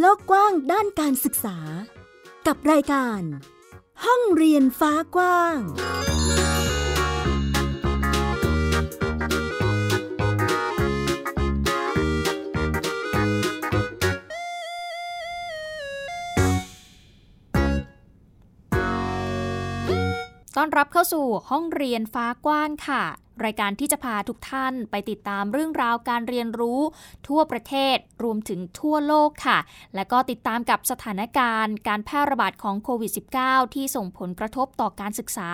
โลกกว้างด้านการศึกษา กับรายการ ห้องเรียนฟ้ากว้าง ต้อนรับเข้าสู่ห้องเรียนฟ้ากว้างค่ะ รายการที่จะพาทุกท่านไปติดตามเรื่องราวการเรียนรู้ ทั่วประเทศรวมถึงทั่วโลกค่ะ และก็ติดตามกับสถานการณ์การแพร่ระบาดของโควิด -19 ที่ส่งผลกระทบต่อการศึกษา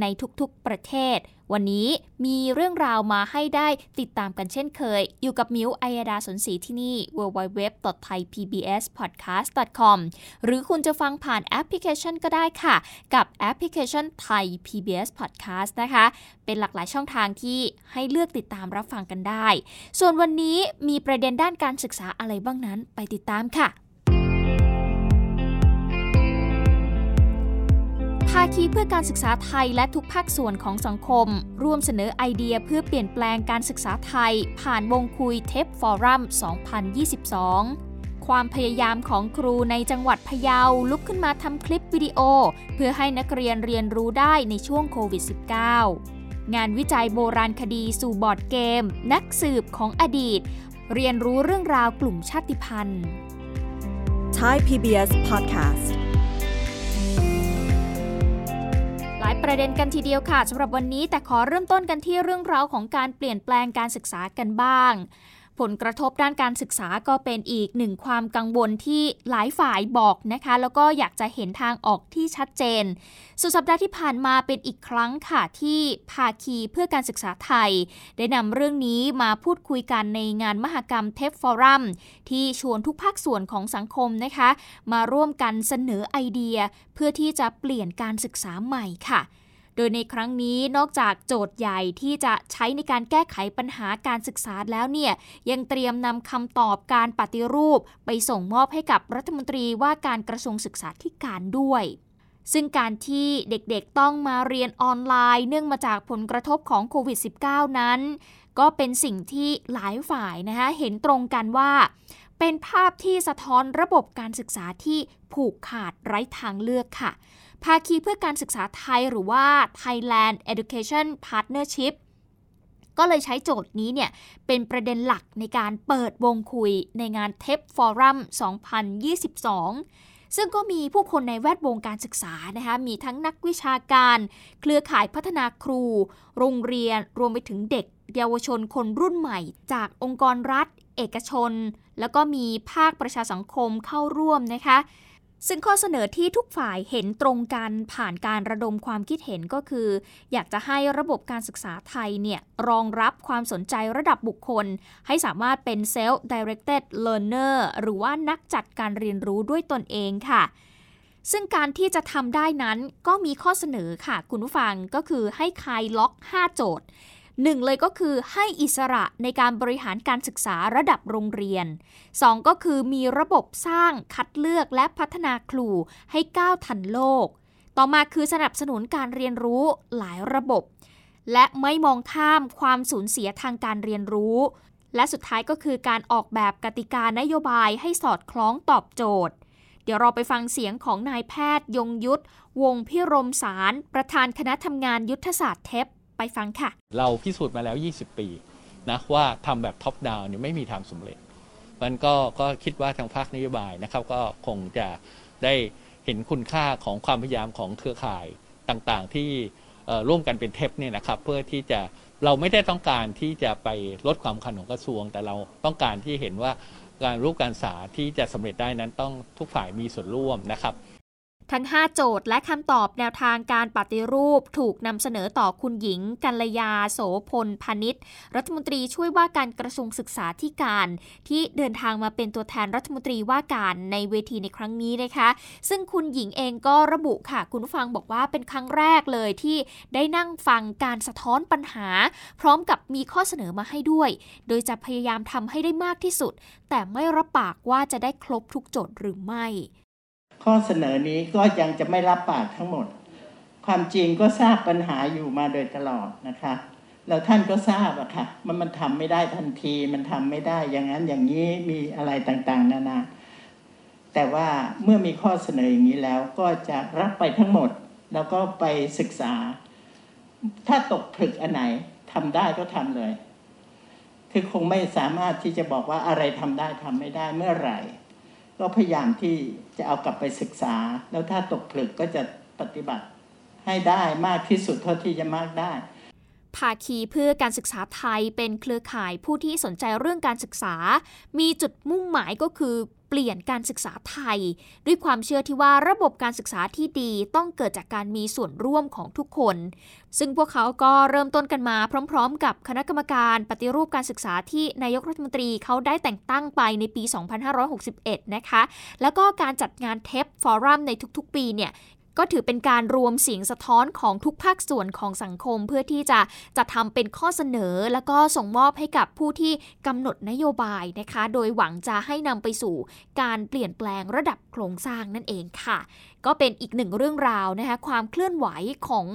ในทุกๆประเทศ วันนี้มีเรื่องราวมาให้ได้ติดตามกันเช่นเคย อยู่กับมิวไอยดาสนศรีที่นี่ www.thaipbspodcast.com หรือคุณจะฟังผ่านแอปพลิเคชันก็ได้ค่ะ กับแอปพลิเคชันไทย PBS Podcast นะคะ เป็นหลากหลายช่องทางที่ให้เลือกติดตามรับฟังกันได้ ส่วนวันนี้มีประเด็นด้านการศึกษาอะไรบ้างนั้นไปติดตามค่ะาคีเพื่อการศึกษาไทยและทุกภาคส่วนของสังคม ร่วมเสนอไอเดียเพื่อเปลี่ยนแปลงการศึกษาไทย ผ่านวงคุยเทปฟอรัม 2022 ความพยายามของครูในจังหวัดพะเยาลุกขึ้นมาทำคลิปวิดีโอ เพื่อให้นักเรียนเรียนรู้ได้ในช่วงโควิด -19 งานวิจัยโบราณคดีสู่บอร์ดเกม นักสืบของอดีต เรียนรู้เรื่องราวกลุ่มชาติพันธุ์ Thai PBS Podcast ประเด็นกันทีเดียวค่ะสำหรับวันนี้แต่ขอเริ่มต้นกันที่เรื่องราวของการเปลี่ยนแปลงการศึกษากันบ้าง ผลกระทบด้านการศึกษาก็เป็นอีกหนึ่งความกังวลที่หลายฝ่ายบอกนะคะ แล้วก็อยากจะเห็นทางออกที่ชัดเจน สุดสัปดาห์ที่ผ่านมาเป็นอีกครั้งค่ะที่ภาคีเพื่อการศึกษาไทย ได้นำเรื่องนี้มาพูดคุยกันในงานมหกรรมเทปฟอรัมที่ชวนทุกภาคส่วนของสังคมนะคะ มาร่วมกันเสนอไอเดีย เพื่อที่จะเปลี่ยนการศึกษาใหม่ค่ะ โดยในครั้งนี้นอกจากโจทย์ใหญ่ที่จะใช้ในการแก้ไขปัญหาการศึกษาแล้วเนี่ยยังเตรียมนำคำตอบการปฏิรูป ไปส่งมอบให้กับรัฐมนตรีว่าการกระทรวงศึกษาธิการด้วยซึ่งการที่เด็กๆต้องมาเรียนออนไลน์เนื่องมาจากผลกระทบของโควิด -19 นั้น ก็เป็นสิ่งที่หลายฝ่ายนะคะเห็นตรงกันว่า เป็นภาพที่สะท้อนระบบการศึกษาที่ผูกขาดไร้ทางเลือกค่ะ ภาคีเพื่อการศึกษาไทยหรือว่า Thailand Education Partnership ก็เลยใช้โจทย์นี้เนี่ย เป็นประเด็นหลักในการเปิดวงคุยในงานเทปฟอรัม 2022 ซึ่งก็มีผู้คนในแวดวงการศึกษานะคะ มีทั้งนักวิชาการ เครือข่ายพัฒนาครู โรงเรียน รวมไปถึงเด็ก เยาวชนคนรุ่นใหม่ จากองค์กรรัฐ เอกชน แล้วก็มีภาคประชาสังคมเข้าร่วมนะคะ ซึ่งข้อเสนอที่ทุกฝ่ายเห็นตรงกันผ่านการระดมความคิดเห็นก็คือ อยากจะให้ระบบการศึกษาไทยเนี่ย รองรับความสนใจระดับบุคคล ให้สามารถเป็น self directed learner หรือว่านักจัดการเรียนรู้ด้วยตนเองค่ะ ซึ่งการที่จะทำได้นั้นก็มีข้อเสนอค่ะ คุณผู้ฟังก็คือให้คลายล็อก 5 โจทย์ หนึ่งเลยก็คือให้อิสระในการบริหารการศึกษาระดับโรงเรียน 2 ก็คือมีระบบสร้างคัดเลือกและพัฒนาครูให้ก้าวทันโลก ต่อมาคือสนับสนุนการเรียนรู้หลายระบบ และไม่มองข้ามความสูญเสียทางการเรียนรู้ และสุดท้ายก็คือการออกแบบกติกานโยบายให้สอดคล้องตอบโจทย์เดี๋ยวเราไปฟังเสียงของนายแพทย์ ยงยุทธ วงพิรมสาร ประธานคณะทำงานยุทธศาสตร์เทป ไปฟังค่ะ เราพิสูจน์มาแล้ว 20 ปีนะว่าทำแบบท็อปดาวน์เนี่ยไม่มีทางสำเร็จมันก็ก็คิดว่าทางภาคนโยบายนะครับก็คงจะได้เห็นคุณค่าของความพยายามของเครือข่ายต่างๆ ที่ร่วมกันเป็นเทปเนี่ยนะครับเพื่อที่จะเราไม่ได้ต้องการที่จะไปลดความขันของกระทรวง แต่เราต้องการที่เห็นว่าการรูปการศึกษาที่จะสำเร็จได้นั้นต้องทุกฝ่ายมีส่วนร่วมนะครับ ทั้ง 5 โจทย์และคำตอบแนวทางการปฏิรูปถูกนำเสนอต่อคุณหญิง กัลยาโสพลพาณิชย์รัฐมนตรีช่วยว่าการกระทรวงศึกษาธิการ ที่เดินทางมาเป็นตัวแทนรัฐมนตรีว่าการในเวทีในครั้งนี้นะคะ ซึ่งคุณหญิงเองก็ระบุค่ะ คุณฟังบอกว่าเป็นครั้งแรกเลยที่ได้นั่งฟังการสะท้อนปัญหา พร้อมกับมีข้อเสนอมาให้ด้วย โดยจะพยายามทำให้ได้มากที่สุด แต่ไม่รับปากว่าจะได้ครบทุกโจทย์หรือไม่ ข้อเสนอนี้ก็ยังจะไม่รับปากทั้งหมด ความจริงก็ทราบปัญหาอยู่มาโดยตลอดนะคะแล้วท่านก็ทราบอะค่ะมันมันทำไม่ได้ทันทีมันทำไม่ได้อย่างนั้นอย่างนี้มีอะไรต่างๆ นานาแต่ว่าเมื่อมีข้อเสนออย่างนี้แล้วก็จะรับไปทั้งหมด แล้วก็ไปศึกษา ถ้าตกผลึกอันไหนทำได้ก็ทำเลย คือคงไม่สามารถที่จะบอกว่าอะไรทำได้ทำไม่ได้เมื่อไหร่ ก็พยายามที่จะเอากลับไปศึกษา แล้วถ้าตกผลึกก็จะปฏิบัติให้ได้มากที่สุดเท่าที่จะมากได้ ภาคีเพื่อการศึกษาไทยเป็นเครือข่ายผู้ที่สนใจเรื่องการศึกษา มีจุดมุ่งหมายก็คือเปลี่ยนการศึกษาไทย ด้วยความเชื่อที่ว่าระบบการศึกษาที่ดีต้องเกิดจากการมีส่วนร่วมของทุกคน ซึ่งพวกเขาก็เริ่มต้นกันมาพร้อม ๆ กับคณะกรรมการปฏิรูปการศึกษาที่นายกรัฐมนตรีเขาได้แต่งตั้งไปในปี 2561 นะคะ แล้วก็การจัดงานเทปฟอรัมในทุกๆ ปีเนี่ย ก็ถือเป็นการรวมเสียงสะท้อนของทุกภาคส่วนของสังคม เพื่อที่จะจะทำเป็นข้อเสนอ แล้วก็ส่งมอบให้กับผู้ที่กำหนดนโยบายนะคะ โดยหวังจะให้นำไปสู่การเปลี่ยนแปลงระดับโครงสร้างนั่นเองค่ะ ก็เป็นอีกหนึ่งเรื่องราวนะคะความเคลื่อนไหวของ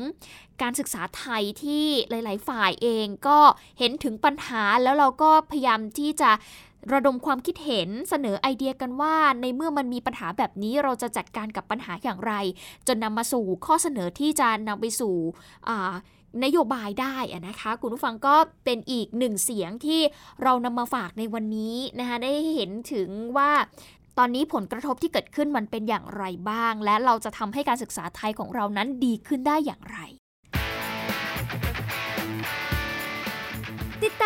การศึกษาไทยที่หลาย ๆ ฝ่ายเองก็เห็นถึงปัญหาแล้วเราก็พยายามที่จะ ระดมความคิดเห็นเสนอไอเดียกันว่า ในเมื่อมันมีปัญหาแบบนี้เราจะจัดการกับปัญหาอย่างไร จนนำมาสู่ข้อเสนอที่จะนำไปสู่นโยบายได้นะคะ คุณผู้ฟังก็เป็นอีกหนึ่งเสียงที่เรานำมาฝากในวันนี้นะคะได้เห็นถึงว่าตอนนี้ผลกระทบที่เกิดขึ้นมันเป็นอย่างไรบ้าง และเราจะทำให้การศึกษาไทยของเรานั้นดีขึ้นได้อย่างไร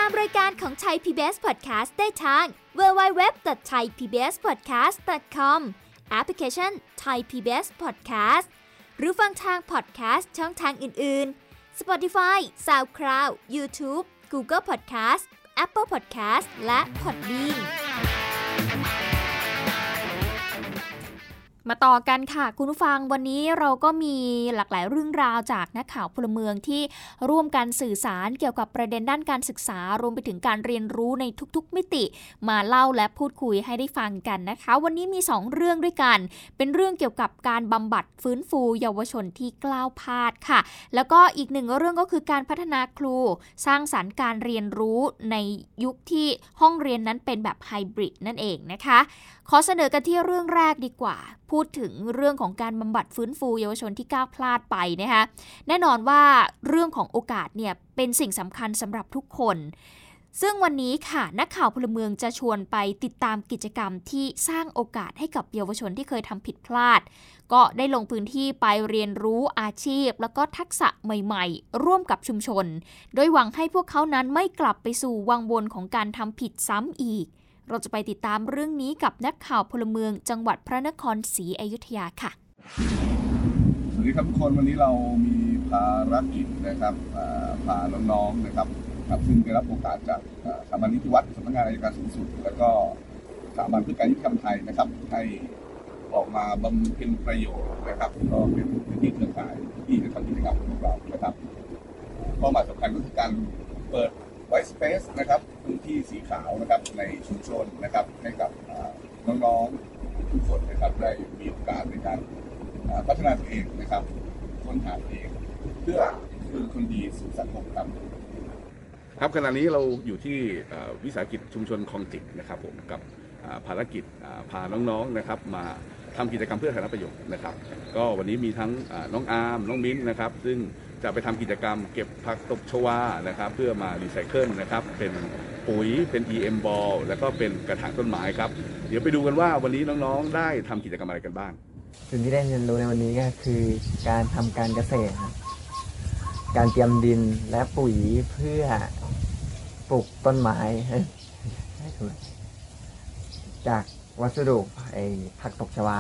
ามรายการของชัย PBS Podcast ได้ทาง www.thaipbspodcast.com แอปพลิเคชัน Thai PBS Podcast หรือฟังทาง podcast ช่องทางอื่น ๆ Spotify SoundCloud YouTube Google Podcast Apple Podcast และ Podbean มาต่อกันค่ะคุณผู้ฟังวันนี้เราก็มีหลากหลายเรื่องราวจากนักข่าวพลเมืองที่ร่วมกันสื่อสารเกี่ยวกับประเด็นด้านการศึกษารวมไปถึงการเรียนรู้ในทุกๆ มิติ มาเล่าและพูดคุยให้ได้ฟังกันนะคะ วันนี้มี 2 เรื่องด้วยกัน เป็นเรื่องเกี่ยวกับการบำบัดฟื้นฟู เยาวชนที่กล้าวพลาดค่ะ แล้วก็อีกหนึ่งเรื่องก็คือการพัฒนาครู สร้างสารรค์การเรียนรู้ในยุคที่ห้องเรียนนั้นเป็นแบบไฮบริดนั่นเองนะคะขอเสนอกันที่เรื่องแรกดีกว่าพูดถึงเรื่องของการบำบัดฟื้นฟูเยาวชนที่ก้าวพลาดไปนะคะแน่นอนว่าเรื่องของโอกาสเนี่ยเป็นสิ่งสำคัญสำหรับทุกคน ซึ่งวันนี้ค่ะนักข่าวพลเมืองจะชวนไปติดตามกิจกรรมที่สร้างโอกาสให้กับเยาวชนที่เคยทำผิดพลาด ก็ได้ลงพื้นที่ไปเรียนรู้อาชีพ แล้วก็ทักษะใหม่ ๆ ร่วมกับชุมชน โดยหวังให้พวกเขานั้นไม่กลับไปสู่วังวนของการทำผิดซ้ำอีก เราจะไปติดตามเรื่องนี้กับนักข่าวพลเมือง จังหวัดพระนครศรีอยุธยาค่ะ สวัสดีครับทุกคนวันนี้เรามีภารกิจนะครับพาน้องๆนะครับครับซึ่งได้รับโอกาสจากสถาบันนิติวัฒน์สำนักงานอายการสูงสุด แล้วก็สถาบันเพื่อการยุติธรรมไทยนะครับ ให้ออกมาบำเพ็ญประโยชน์นะครับ ก็เป็นพื้นที่เครือข่ายที่จะทำกิจกรรมของเรานะครับเป้าหมายสำคัญก็คือการเปิดไวท์สเปซนะครับ พื้นที่สีขาวนะครับในชุมชนนะครับให้กับน้องๆทุกคนนะครับได้มีโอกาสในการพัฒนาตัวเองนะครับค้นหาตัวเอง เพื่อคือคนดีสู่สังคมครับครับขณะนี้เราอยู่ที่วิสาหกิจชุมชนคลองจิกนะครับผมกับภารกิจพาน้องๆนะครับ มาทำกิจกรรมเพื่อสาธารณประโยชน์นะครับ ก็วันนี้มีทั้งน้องอาร์มน้องมิ้นนะครับ ซึ่งจะไปทำกิจกรรมเก็บผักตบชวานะครับ เพื่อมารีไซเคิลนะครับเป็น ปุ๋ยเป็น EM ball แล้วก็เป็นกระถางต้นไม้ครับ เดี๋ยวไปดูกันว่าวันนี้น้องๆ ได้ทำกิจกรรมอะไรกันบ้าง สิ่งที่ได้เรียนรู้ในวันนี้ก็คือการทำการเกษตรครับการเตรียมดินและปุ๋ยเพื่อปลูกต้นไม้ จากวัสดุไอ้ผักตบชวา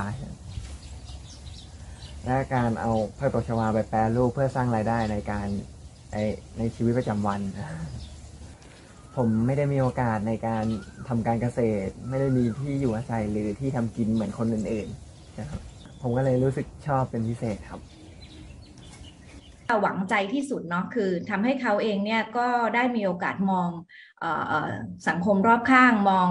และการเอาผักตบชวาไปแปรรูปเพื่อสร้างรายได้ในการไอ้ในชีวิตประจำวัน ผมไม่ได้มีโอกาสในการทำการเกษตร ไม่ได้มีที่อยู่อาศัยหรือที่ทำกินเหมือนคนอื่นๆนะครับผมก็เลยรู้สึกชอบเป็นพิเศษครับหวังใจที่สุดเนาะคือทำให้เขาเองเนี่ยก็ได้มีโอกาสมองออสังคมรอบข้างมอง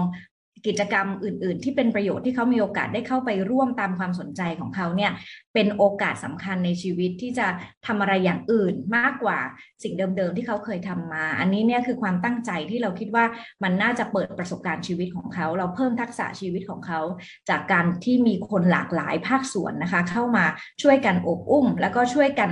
กิจกรรมอื่น ๆ ที่เป็นประโยชน์ที่เขามีโอกาสได้เข้าไปร่วมตามความสนใจของเขาเนี่ยเป็นโอกาสสำคัญในชีวิตที่จะทำอะไรอย่างอื่นมากกว่าสิ่งเดิม ๆ ที่เขาเคยทำมา อันนี้เนี่ยคือความตั้งใจที่เราคิดว่ามันน่าจะเปิดประสบการณ์ชีวิตของเขา เราเพิ่มทักษะชีวิตของเขา จากการที่มีคนหลากหลายภาคส่วนนะคะ เข้ามาช่วยกันอบอุ้ม แล้วก็ช่วยกัน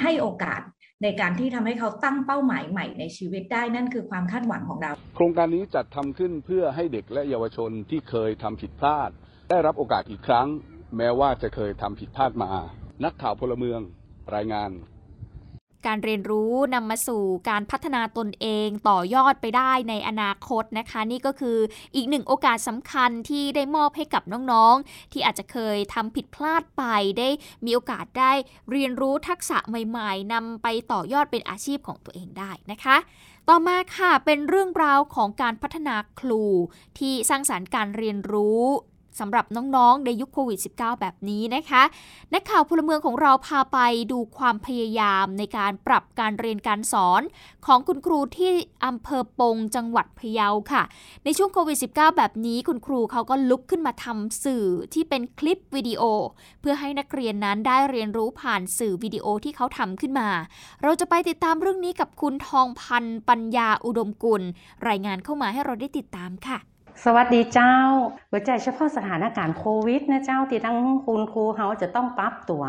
ให้โอกาส ในการที่ทำให้เขาตั้งเป้าหมายใหม่ในชีวิตได้นั่นคือความคาดหวังของเรา โครงการนี้จัดทำขึ้นเพื่อให้เด็กและเยาวชนที่เคยทำผิดพลาด ได้รับโอกาสอีกครั้ง แม้ว่าจะเคยทำผิดพลาดมา นักข่าวพลเมือง รายงาน การเรียนรู้นำมาสู่การพัฒนาตนเองต่อยอดไปได้ในอนาคตนะคะ นี่ก็คืออีกหนึ่งโอกาสสำคัญที่ได้มอบให้กับน้องๆ ที่อาจจะเคยทำผิดพลาดไปได้มีโอกาสได้เรียนรู้ทักษะใหม่ๆนำไปต่อยอดเป็นอาชีพของตัวเองได้นะคะต่อมาค่ะเป็นเรื่องราวของการพัฒนาครูที่สร้างสารรค์การเรียนรู้ สำหรับน้องๆ ในยุคโควิด -19 แบบนี้นะคะ นักข่าวพลเมืองของเราพาไปดูความพยายามในการปรับการเรียนการสอน ของคุณครูที่อำเภอปงจังหวัดพะเยาค่ะ ในช่วงโควิด -19 แบบนี้คุณครูเขาก็ลุกขึ้นมาทำสื่อที่เป็นคลิปวิดีโอ เพื่อให้นักเรียนนั้นได้เรียนรู้ผ่านสื่อวิดีโอที่เขาทำขึ้นมา เราจะไปติดตามเรื่องนี้กับคุณทองพันธ์ปัญญาอุดมกุล รายงานเข้ามาให้เราได้ติดตามค่ะ สวัสดีเจ้าหัวใจเฉพาะสถานการณ์โควิดนะเจ้าที่ทั้งคุณครูเขาจะต้องปรับตัว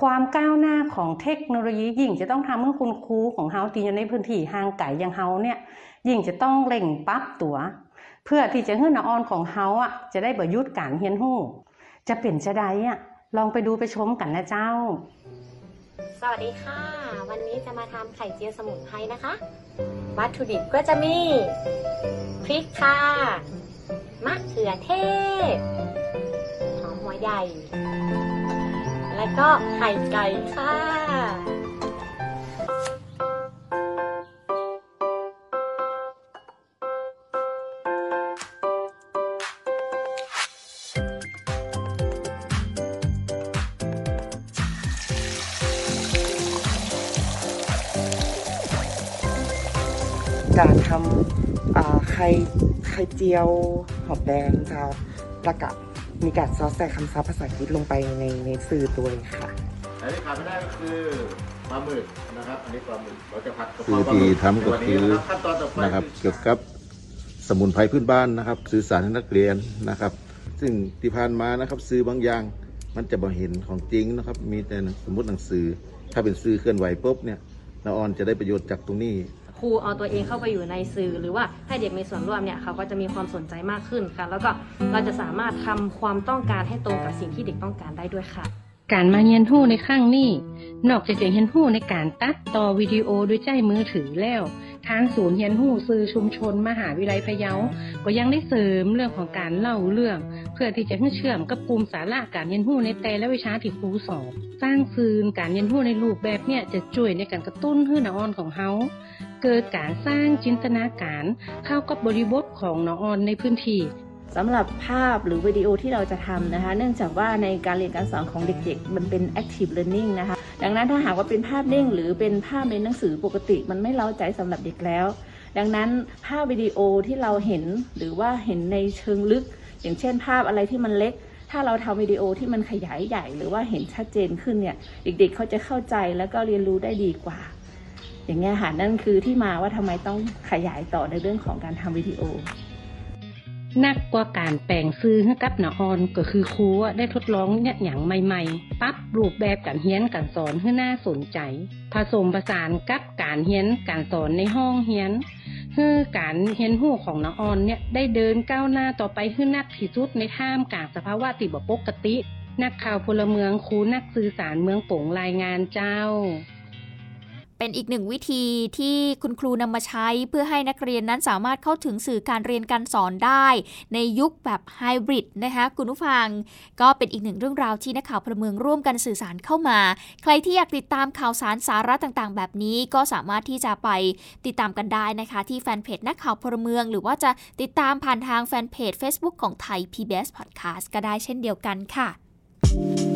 ความก้าวหน้าของเทคโนโลยียิ่งจะต้องทำให้คุณครูของเขาที่อยู่ในพื้นที่ห่างไกลอย่างเขาเนี่ยยิ่งจะต้องเร่งปรับตัว เพื่อที่จะให้นออนของเขาอะจะได้บรยุทธ์การเฮียนหู้ จะเปลี่ยนจะได้อะลองไปดูไปชมกันนะเจ้า สวัสดีค่ะ วันนี้จะมาทำไข่เจียวสมุนไพรนะคะ วัตถุดิบก็จะมีพริกค่ะมะเขือเทศหอมหัวใหญ่ แล้วก็ไข่ไก่ค่ะ ไข่ไข่เจียวหอมแดงจะประกาศมีการซอสใส่คำศัพท์ภาษาอังกฤษลงไปในในสื่อตัวเลยค่ะ อันนี้ขาดไม่ได้ก็คือปลาหมึกนะครับอันนี้ปลาหมึกเราจะผัดกับปลาหมึกที่ทำก็คือนะครับเกี่ยวกับสมุนไพรพื้นบ้านนะครับ สื่อสารให้นักเรียนนะครับ ซึ่งที่ผ่านมานะครับซื้อบางอย่างมันจะบ่เห็นของจริงนะครับ มีแต่สมมติหนังสือ ถ้าเป็นสื่อเคลื่อนไหวปุ๊บเนี่ยนาออนจะได้ประโยชน์จากตรงนี้ ครูเอาตัวเองเข้าไปอยู่ในสื่อ หรือว่าให้เด็กมีส่วนร่วมเนี่ยเขาก็จะมีความสนใจมากขึ้นค่ะ แล้วก็เราจะสามารถทำความต้องการให้ตรงกับสิ่งที่เด็กต้องการได้ด้วยค่ะ การมาเรียนรู้ในครั้งนี้นอกจากจะเรียนรู้ในการตัดต่อวิดีโอด้วยใจมือถือแล้วทางศูนย์เรียนรู้สื่อชุมชน มหาวิทยาลัยพะเยา ก็ยังได้เสริมเรื่องของการเล่าเรื่อง เพื่อที่จะให้เชื่อมกับกลุ่มสาระการเรียนรู้ในแต่และวิชาที่ครูสอนสร้างสื่อการเรียนรู้ในรูปแบบเนี่ยจะช่วยในการกระตุ้นให้นักอ่อนของเฮา เกิดการสร้างจินตนาการเข้ากับบริบทของน้องออนในพื้นที่สำหรับภาพหรือวิดีโอที่เราจะทำนะคะ เนื่องจากว่าในการเรียนการสอนของเด็กๆ มันเป็น active learning นะคะ ดังนั้นถ้าหากว่าเป็นภาพนิ่งหรือเป็นภาพในหนังสือปกติ มันไม่เล้าใจสำหรับเด็กแล้ว ดังนั้นภาพวิดีโอที่เราเห็นหรือว่าเห็นในเชิงลึก อย่างเช่น ภาพอะไรที่มันเล็ก ถ้าเราทำวิดีโอที่มันขยายใหญ่ หรือว่าเห็นชัดเจนขึ้นเนี่ยเด็กๆ เขาจะเข้าใจแล้วก็เรียนรู้ได้ดีกว่า อย่างเงี้ยค่ะนั่นคือที่มาว่าทำไมต้องขยายต่อในเรื่องของการทำวิดีโอนักกว่าการแปลงซื้อให้กับนาออนก็คือครูได้ทดลองเนี่ยอย่างใหม่ๆ ปรับรูปแบบการเรียนการสอนให้น่าสนใจ ผสมผสานกับการเรียนการสอนในห้องเรียนคือการเรียนรู้ของนาออนเนี่ยได้เดินก้าวหน้าต่อไปขึ้นนักที่สุดในท่ามกลางสภาวะติบปกติ นักข่าวพลเมืองครูนักสื่อสารเมืองป่งรายงานเจ้า เป็นอีกหนึ่งวิธีที่คุณครูนำมาใช้เพื่อให้นักเรียนนั้นสามารถเข้าถึงสื่อการเรียนการสอนได้ ในยุคแบบไฮบริดนะคะคุณผู้ฟัง ก็เป็นอีกหนึ่งเรื่องราวที่นักข่าวพลเมืองร่วมกันสื่อสารเข้ามา ใครที่อยากติดตามข่าวสารสาระต่างๆ แบบนี้ก็สามารถที่จะไปติดตามกันได้นะคะ ที่แฟนเพจนักข่าวพลเมือง หรือว่าจะติดตามผ่านทางแฟนเพจ Facebook ของไทย PBS Podcast ก็ได้เช่นเดียวกันค่ะ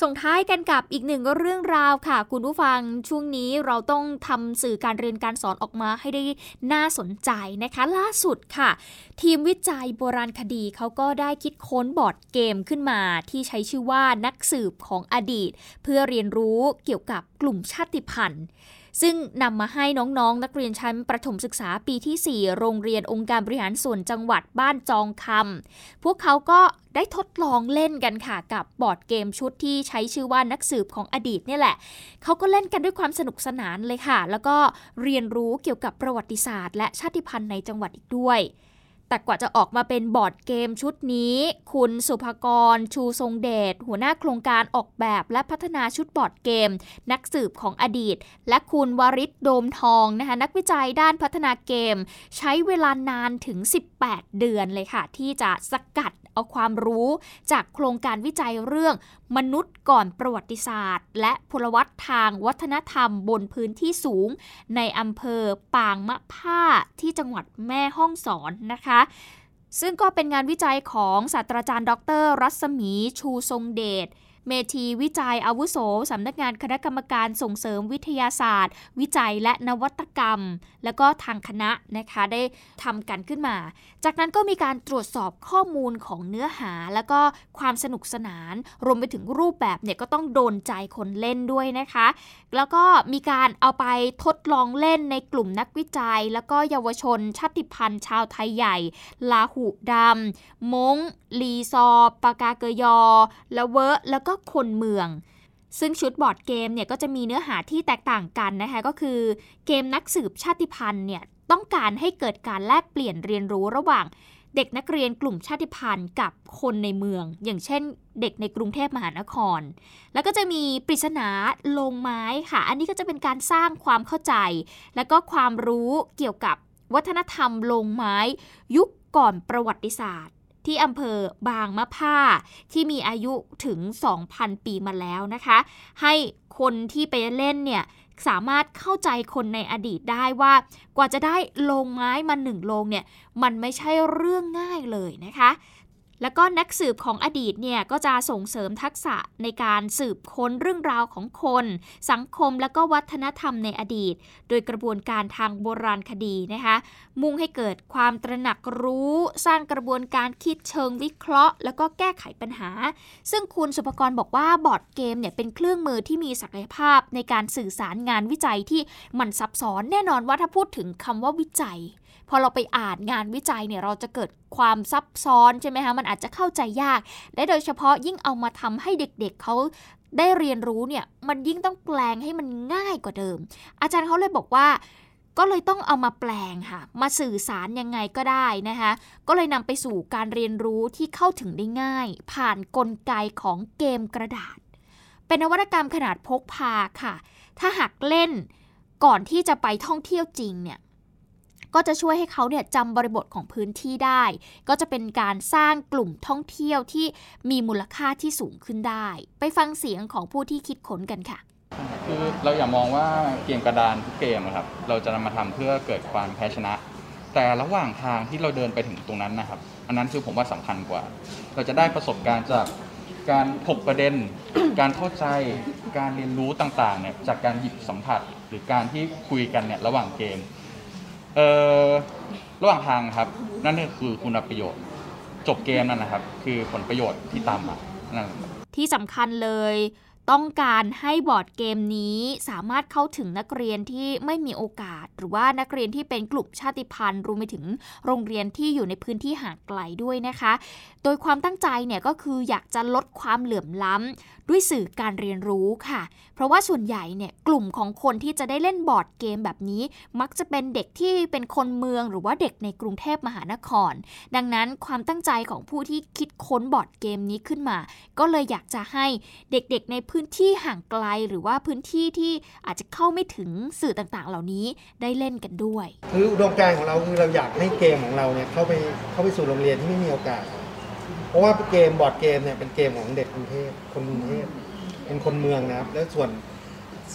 ส่งท้ายกันกับอีกหนึ่งเรื่องราวค่ะ คุณผู้ฟังช่วงนี้เราต้องทำสื่อการเรียนการสอนออกมาให้ได้น่าสนใจนะคะ ล่าสุดค่ะ ทีมวิจัยโบราณคดีเขาก็ได้คิดค้นบอร์ดเกมขึ้นมา ที่ใช้ชื่อว่านักสืบของอดีต เพื่อเรียนรู้เกี่ยวกับกลุ่มชาติพันธุ์ ซึ่งนำมาให้น้องๆนนักเรียนชั้นประถมศึกษาปีที่ 4 โรงเรียนองค์การบริหารส่วนจังหวัดบ้านจองคำพวกเขาก็ได้ทดลองเล่นกันค่ะกับบอร์ดเกมชุดที่ใช้ชื่อว่านักสืบของอดีตเนี่ยแหละ เขาก็เล่นกันด้วยความสนุกสนานเลยค่ะ แล้วก็เรียนรู้เกี่ยวกับประวัติศาสตร์ และชาติพันธุ์ในจังหวัดอีกด้วย แต่กว่าจะออกมาเป็นบอร์ดเกมชุดนี้ คุณสุภกร ชูทรงเดช หัวหน้าโครงการออกแบบและพัฒนาชุดบอร์ดเกม นักสืบของอดีต และคุณวริศโดมทองนะคะนักวิจัยด้านพัฒนาเกม ใช้เวลานานถึง 18 เดือนเลยค่ะ ที่จะสกัด เอาความรู้จากโครงการวิจัยเรื่องมนุษย์ก่อนประวัติศาสตร์ และพลวัตทางวัฒนธรรมบนพื้นที่สูง ในอำเภอปางมะผ้าที่จังหวัดแม่ฮ่องสอนนะคะซึ่งก็เป็นงานวิจัยของศาสตราจารย์ ดร รัศมี ชูทรงเดช เมธีวิจัยอาวุโสสำนักงานคณะกรรมการส่งเสริมวิทยาศาสตร์ วิจัยและนวัตกรรม แล้วก็ทางคณะนะคะได้ทำกันขึ้นมา จากนั้นก็มีการตรวจสอบข้อมูลของเนื้อหา แล้วก็ความสนุกสนาน รวมไปถึงรูปแบบเนี่ยก็ต้องโดนใจคนเล่นด้วยนะคะ แล้วก็มีการเอาไปทดลองเล่นในกลุ่มนักวิจัย แล้วก็เยาวชนชาติพันธุ์ชาวไทยใหญ่ ลาหูดำมงลีซอปากาเกยอละเวะแล้วก็คนเมือง ซึ่งชุดบอร์ดเกมเนี่ยก็จะมีเนื้อหาที่แตกต่างกันนะคะก็คือเกมนักสืบชาติพันธุ์เนี่ยต้องการให้เกิดการแลกเปลี่ยนเรียนรู้ระหว่างเด็กนักเรียนกลุ่มชาติพันธุ์กับคนในเมือง อย่างเช่น เด็กในกรุงเทพมหานคร แล้วก็จะมีปริศนาลงไม้ค่ะ อันนี้ก็จะเป็นการสร้างความเข้าใจ และก็ความรู้เกี่ยวกับวัฒนธรรมลงไม้ ยุคก่อนประวัติศาสตร์ ที่อำเภอบางมะผ้า ที่มีอายุถึง 2,000 ปีมาแล้วนะคะ ให้คนที่ไปเล่นเนี่ยสามารถเข้าใจคนในอดีตได้ว่ากว่าจะได้ลงไม้มาหนึ่งลงเนี่ยมันไม่ใช่เรื่องง่ายเลยนะคะ แล้วก็นักสืบของอดีตเนี่ยก็จะส่งเสริมทักษะในการสืบค้นเรื่องราวของคน สังคมและก็วัฒนธรรมในอดีต โดยกระบวนการทางโบราณคดีนะคะมุ่งให้เกิดความตระหนักรู้ สร้างกระบวนการคิดเชิงวิเคราะห์ แล้วก็แก้ไขปัญหา ซึ่งคุณสุภกรบอกว่าบอร์ดเกมเนี่ยเป็นเครื่องมือที่มีศักยภาพในการสื่อสารงานวิจัยที่มันซับซ้อนแน่นอนว่าถ้าพูดถึงคำว่าวิจัย พอเราไปอ่านงานวิจัยเนี่ยเราจะเกิดความซับซ้อนใช่ไหมคะมันอาจจะเข้าใจยาก และโดยเฉพาะยิ่งเอามาทำให้เด็กๆเเขาได้เรียนรู้เนี่ยมันยิ่งต้องแปลงให้มันง่ายกว่าเดิม อาจารย์เขาเลยบอกว่าก็เลยต้องเอามาแปลงค่ะ มาสื่อสารยังไงก็ได้นะคะ ก็เลยนำไปสู่การเรียนรู้ที่เข้าถึงได้ง่าย ผ่านนกลไกของเกมกระดาษ เป็นนวัตกรรมขนาดพกพาค่ะ ถ้าหากเล่นก่อนที่จะไปท่องเที่ยวจริงเนี่ย ก็จะช่วยให้เขาเนี่ยจำบริบทของพื้นที่ได้ ก็จะเป็นการสร้างกลุ่มท่องเที่ยวที่มีมูลค่าที่สูงขึ้นได้ ไปฟังเสียงของผู้ที่คิดค้นกันค่ะคือเราอย่ามองว่าเกมกระดานทุกเกมครับเราจะนำมาทำเพื่อเกิดความแพ้ชนะ แต่ระหว่างทางที่เราเดินไปถึงตรงนั้นนะครับ อันนั้นคือผมว่าสำคัญกว่า เราจะได้ประสบการณ์จากการถกประเด็น การเข้าใจการเรียนรู้ต่างๆเนี่ยจากการหยิบสัมผัส หรือการที่คุยกันเนี่ยระหว่างเกม เออระหว่างทางครับ นั่นคือคุณประโยชน์ จบเกมนั่นนะครับ คือผลประโยชน์ที่ตามมานั่นที่สำคัญเลย ต้องการให้บอร์ดเกมนี้สามารถเข้าถึงนักเรียนที่ไม่มีโอกาส หรือว่านักเรียนที่เป็นกลุ่มชาติพันธุ์รวมไปถึงโรงเรียนที่อยู่ในพื้นที่ห่างไกลด้วยนะคะ โดยความตั้งใจเนี่ยก็คืออยากจะลดความเหลื่อมล้ำด้วยสื่อการเรียนรู้ค่ะ เพราะว่าส่วนใหญ่เนี่ยกลุ่มของคนที่จะได้เล่นบอร์ดเกมแบบนี้ มักจะเป็นเด็กที่เป็นคนเมืองหรือว่าเด็กในกรุงเทพมหานคร ดังนั้นความตั้งใจของผู้ที่คิดค้นบอร์ดเกมนี้ขึ้นมา ก็เลยอยากจะให้เด็กๆในพื้นที่ห่างไกลหรือว่าพื้นที่ที่อาจจะเข้าไม่ถึงสื่อต่างๆ เหล่านี้ได้เล่นกันด้วย คืออุดมการณ์ของเราคือเราอยากให้เกมของเราเนี่ยเข้าไปเข้าไปสู่โรงเรียนที่ไม่มีโอกาส เพราะว่าเกมบอร์ดเกมเนี่ยเป็นเกมของเด็กกรุงเทพคนกรุงเทพเป็นคนเมืองนะครับ แล้วส่วน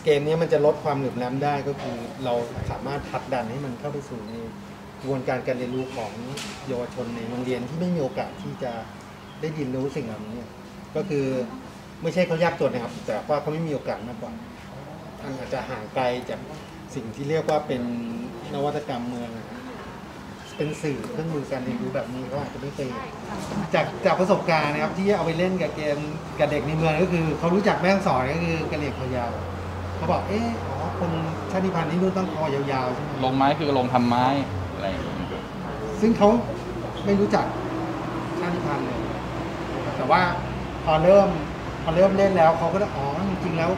เกมนี้มันจะลดความเหลื่อมล้ำได้ก็คือเราสามารถผลักดันให้มันเข้าไปสู่ในกระบวนการการเรียนรู้ของเยาวชนในโรงเรียนที่ไม่มีโอกาสที่จะได้เรียนรู้สิ่งเหล่านี้เนี่ยก็คือ ไม่ใช่เขายากจนนะครับ แต่ว่าเขาไม่มีโอกาสมากกว่าท่านอาจจะห่างไกลจากสิ่งที่เรียกว่าเป็นนวัตกรรมเมืองนะครับเป็นสื่อเครื่องมือการเรียนรู้แบบนี้เขาอาจจะไม่เคยเห็นจากจากประสบการณ์นะครับ ที่เอาไปเล่นกับเกมกับเด็กในเมืองก็คือเขารู้จักแม่ฮ่องสอนก็คือกระเหลี่ยงคอยาวเขาบอกเอออ๋อคนชาติพันธุ์ที่นู่นต้องคอยาวๆใช่ไหมลงไม้คือลงทำไม้อะไรอย่างเงี้ยซึ่งเขาไม่รู้จักชาติพันธุ์เลยแต่ว่าพอเริ่มพ อเริ่มเล่นแล้วเขาก็ได้อ๋อจริงๆแล้ว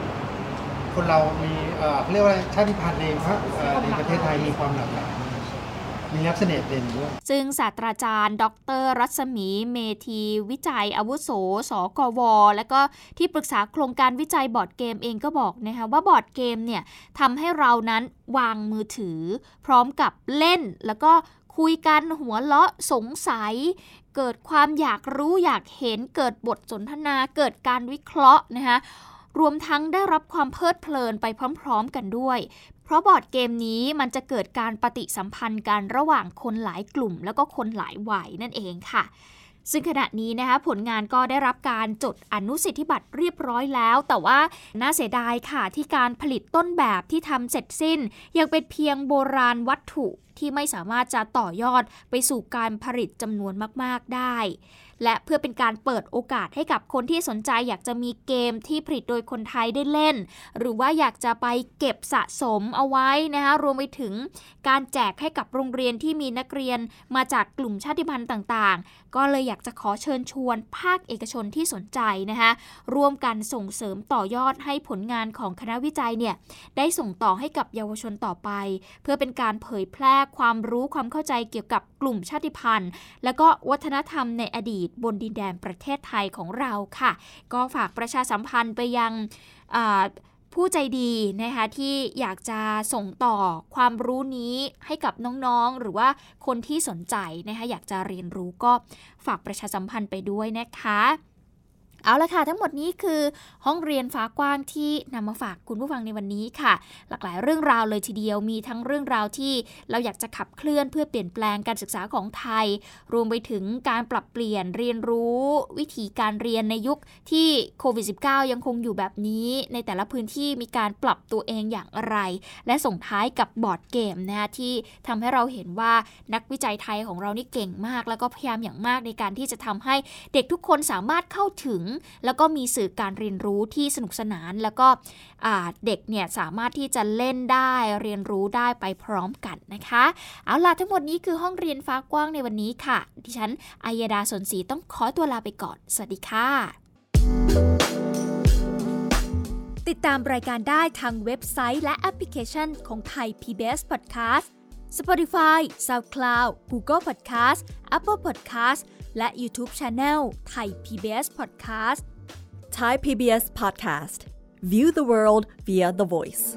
คนเรามีเอ่อเขาเรียกว่าอะไรชาติพันธุ์ในพระเอ่อในประเทศไทยมีความหลากหลายมีลักษณะเด่นด้วยซึ่งศาสตราจารย์ ดร รัศมี เมธี วิจัย อาวุโส สกว และก็ที่ปรึกษาโครงการวิจัยบอร์ดเกมเองก็บอกนะคะว่าบอร์ดเกมเนี่ยทำให้เรานั้นวางมือถือ พร้อมกับเล่นแล้วก็คุยกันหัวเราะสงสัย เกิดความอยากรู้อยากเห็นเกิดบทสนทนา เกิดการวิเคราะห์นะคะรวมทั้งได้รับความเพลิดเพลินไปพร้อม ๆ กันด้วย เพราะบอร์ดเกมนี้มันจะเกิดการปฏิสัมพันธ์กันระหว่างคนหลายกลุ่ม แล้วก็คนหลายวัยนั่นเองค่ะ ซึ่งขณะนี้นะคะผลงานก็ได้รับการจดอนุสิทธิบัตรเรียบร้อยแล้ว แต่ว่าน่าเสียดายค่ะที่การผลิตต้นแบบที่ทำเสร็จสิ้น ยังเป็นเพียงโบราณวัตถุที่ไม่สามารถจะต่อยอดไปสู่การผลิตจำนวนมาก ๆ ได้ และเพื่อเป็นการเปิดโอกาสให้กับคนที่สนใจอยากจะมีเกมที่ผลิตโดยคนไทยได้เล่น หรือว่าอยากจะไปเก็บสะสมเอาไว้นะคะรวมไปถึงการแจกให้กับโรงเรียนที่มีนักเรียนมาจากกลุ่มชาติพันธุ์ต่างๆ ก็เลยอยากจะขอเชิญชวนภาคเอกชนที่สนใจนะคะร่วมกันส่งเสริมต่อยอดให้ผลงานของคณะวิจัยเนี่ยได้ส่งต่อให้กับเยาวชนต่อไป เพื่อเป็นการเผยแพร่ความรู้ความเข้าใจเกี่ยวกับกลุ่มชาติพันธุ์ และก็วัฒนธรรมในอดีตบนดินแดนประเทศไทยของเราค่ะ ก็ฝากประชาสัมพันธ์ไปยังผู้ใจดีนะคะที่อยากจะส่งต่อความรู้นี้ให้กับน้องๆ หรือว่าคนที่สนใจนะคะอยากจะเรียนรู้ก็ฝากประชาสัมพันธ์ไปด้วยนะคะ เอาละค่ะทั้งหมดนี้คือห้องเรียนฟ้ากว้างที่นำมาฝากคุณผู้ฟังในวันนี้ค่ะ หลากหลายเรื่องราวเลยทีเดียวมีทั้งเรื่องราวที่เราอยากจะขับเคลื่อนเพื่อเปลี่ยนแปลงการศึกษาของไทย รวมไปถึงการปรับเปลี่ยนเรียนรู้วิธีการเรียนในยุคที่โควิด -19 ยังคงอยู่แบบนี้ ในแต่ละพื้นที่มีการปรับตัวเองอย่างไร และส่งท้ายกับบอร์ดเกมนะคะที่ทำให้เราเห็นว่านักวิจัยไทยของเรานี่เก่งมาก แล้วก็พยายามอย่างมากในการที่จะทำให้เด็กทุกคนสามารถเข้าถึงแล้วก็มีสื่อการเรียนรู้ที่สนุกสนาน แล้วก็เด็กเนี่ยสามารถที่จะเล่นได้เรียนรู้ได้ไปพร้อมกันนะคะ เอาล่ะทั้งหมดนี้คือห้องเรียนฟ้ากว้างในวันนี้ค่ะ ดิฉันอายดาสนศรีต้องขอตัวลาไปก่อน สวัสดีค่ะ ติดตามรายการได้ทางเว็บไซต์และแอปพลิเคชันของไทย PBS Podcast Spotify SoundCloud Google Podcast Apple Podcast และ YouTube Channel ไทย PBS Podcast Thai PBS Podcast. View the world via the voice.